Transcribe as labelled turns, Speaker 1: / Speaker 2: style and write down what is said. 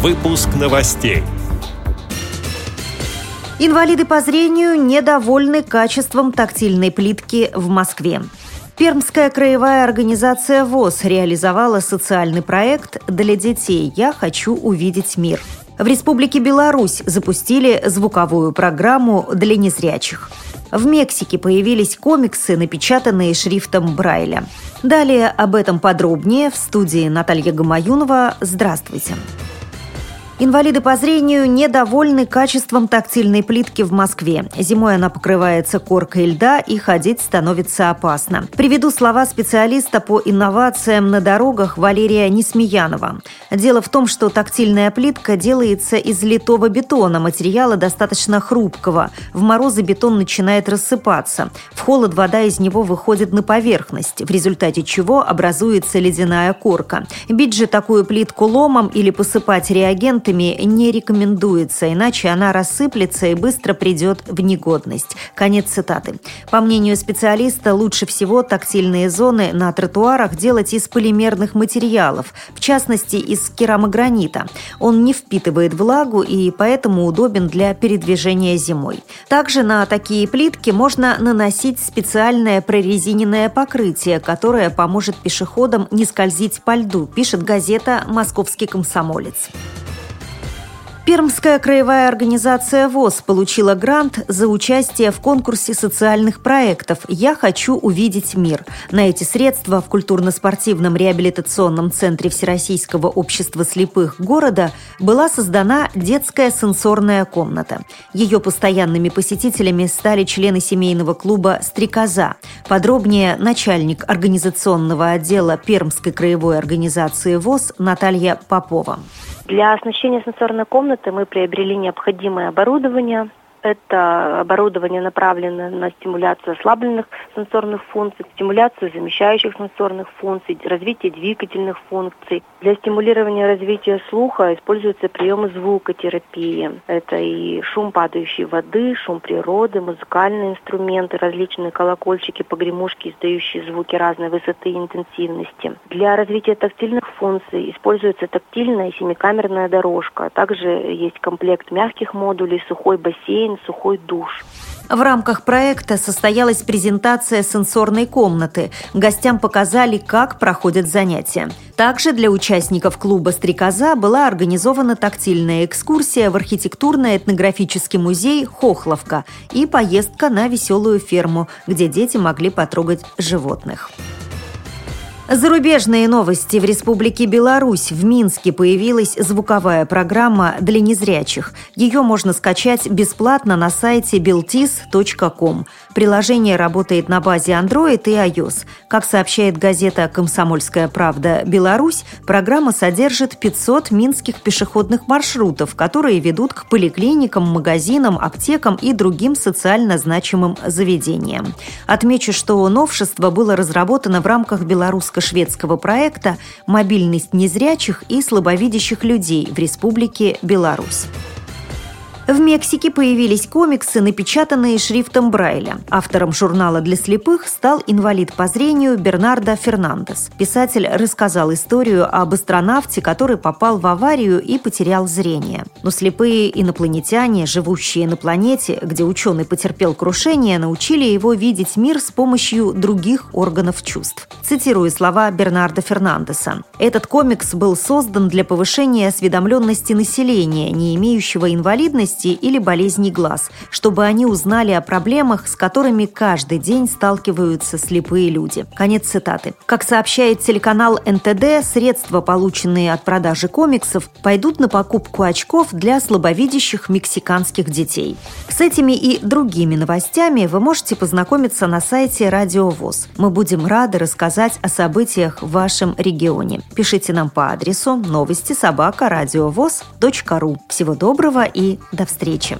Speaker 1: Выпуск новостей.
Speaker 2: Инвалиды по зрению недовольны качеством тактильной плитки в Москве. Пермская краевая организация ВОЗ реализовала социальный проект для детей «Я хочу увидеть мир». В Республике Беларусь запустили звуковую программу для незрячих. В Мексике появились комиксы, напечатанные шрифтом Брайля. Далее об этом подробнее в студии Наталья Гамаюнова. Здравствуйте. Здравствуйте. Инвалиды по зрению недовольны качеством тактильной плитки в Москве. Зимой она покрывается коркой льда и ходить становится опасно. Приведу слова специалиста по инновациям на дорогах Валерия Несмеянова. Дело в том, что тактильная плитка делается из литого бетона, материала достаточно хрупкого. В морозы бетон начинает рассыпаться. В холод вода из него выходит на поверхность, в результате чего образуется ледяная корка. Бить же такую плитку ломом или посыпать реагент продуктами не рекомендуется, иначе она рассыплется и быстро придет в негодность. Конец цитаты. По мнению специалиста, лучше всего тактильные зоны на тротуарах делать из полимерных материалов, в частности из керамогранита. Он не впитывает влагу и поэтому удобен для передвижения зимой. Также на такие плитки можно наносить специальное прорезиненное покрытие, которое поможет пешеходам не скользить по льду, пишет газета «Московский комсомолец». Пермская краевая организация ВОЗ получила грант за участие в конкурсе социальных проектов «Я хочу увидеть мир». На эти средства в культурно-спортивном реабилитационном центре Всероссийского общества слепых города была создана детская сенсорная комната. Ее постоянными посетителями стали члены семейного клуба «Стрекоза». Подробнее начальник организационного отдела Пермской краевой организации ВОЗ Наталья Попова.
Speaker 3: Для оснащения сенсорной комнаты мы приобрели необходимое оборудование, это оборудование направлено на стимуляцию ослабленных сенсорных функций, стимуляцию замещающих сенсорных функций, развитие двигательных функций. Для стимулирования развития слуха используются приемы звукотерапии. Это и шум падающей воды, шум природы, музыкальные инструменты, различные колокольчики, погремушки, издающие звуки разной высоты и интенсивности. Для развития тактильных функций используется тактильная семикамерная дорожка. Также есть комплект мягких модулей, сухой бассейн, сухой душ.
Speaker 2: В рамках проекта состоялась презентация сенсорной комнаты. Гостям показали, как проходят занятия. Также для участников клуба «Стрекоза» была организована тактильная экскурсия в архитектурно-этнографический музей «Хохловка» и поездка на веселую ферму, где дети могли потрогать животных. Зарубежные новости. В Республике Беларусь в Минске появилась звуковая программа для незрячих. Ее можно скачать бесплатно на сайте beltis.com. Приложение работает на базе Android и iOS. Как сообщает газета «Комсомольская правда. Беларусь», программа содержит 500 минских пешеходных маршрутов, которые ведут к поликлиникам, магазинам, аптекам и другим социально значимым заведениям. Отмечу, что новшество было разработано в рамках белорусского русско-шведского проекта «Мобильность незрячих и слабовидящих людей в Республике Беларусь». В Мексике появились комиксы, напечатанные шрифтом Брайля. Автором журнала для слепых стал инвалид по зрению Бернардо Фернандес. Писатель рассказал историю об астронавте, который попал в аварию и потерял зрение. Но слепые инопланетяне, живущие на планете, где ученый потерпел крушение, научили его видеть мир с помощью других органов чувств. Цитирую слова Бернарда Фернандеса. «Этот комикс был создан для повышения осведомленности населения, не имеющего инвалидности слабости или болезней глаз, чтобы они узнали о проблемах, с которыми каждый день сталкиваются слепые люди. Конец цитаты. Как сообщает телеканал НТД, средства, полученные от продажи комиксов, пойдут на покупку очков для слабовидящих мексиканских детей. С этими и другими новостями вы можете познакомиться на сайте Радио ВОЗ. Мы будем рады рассказать о событиях в вашем регионе. Пишите нам по адресу новости собака ру. Всего доброго и до встречи!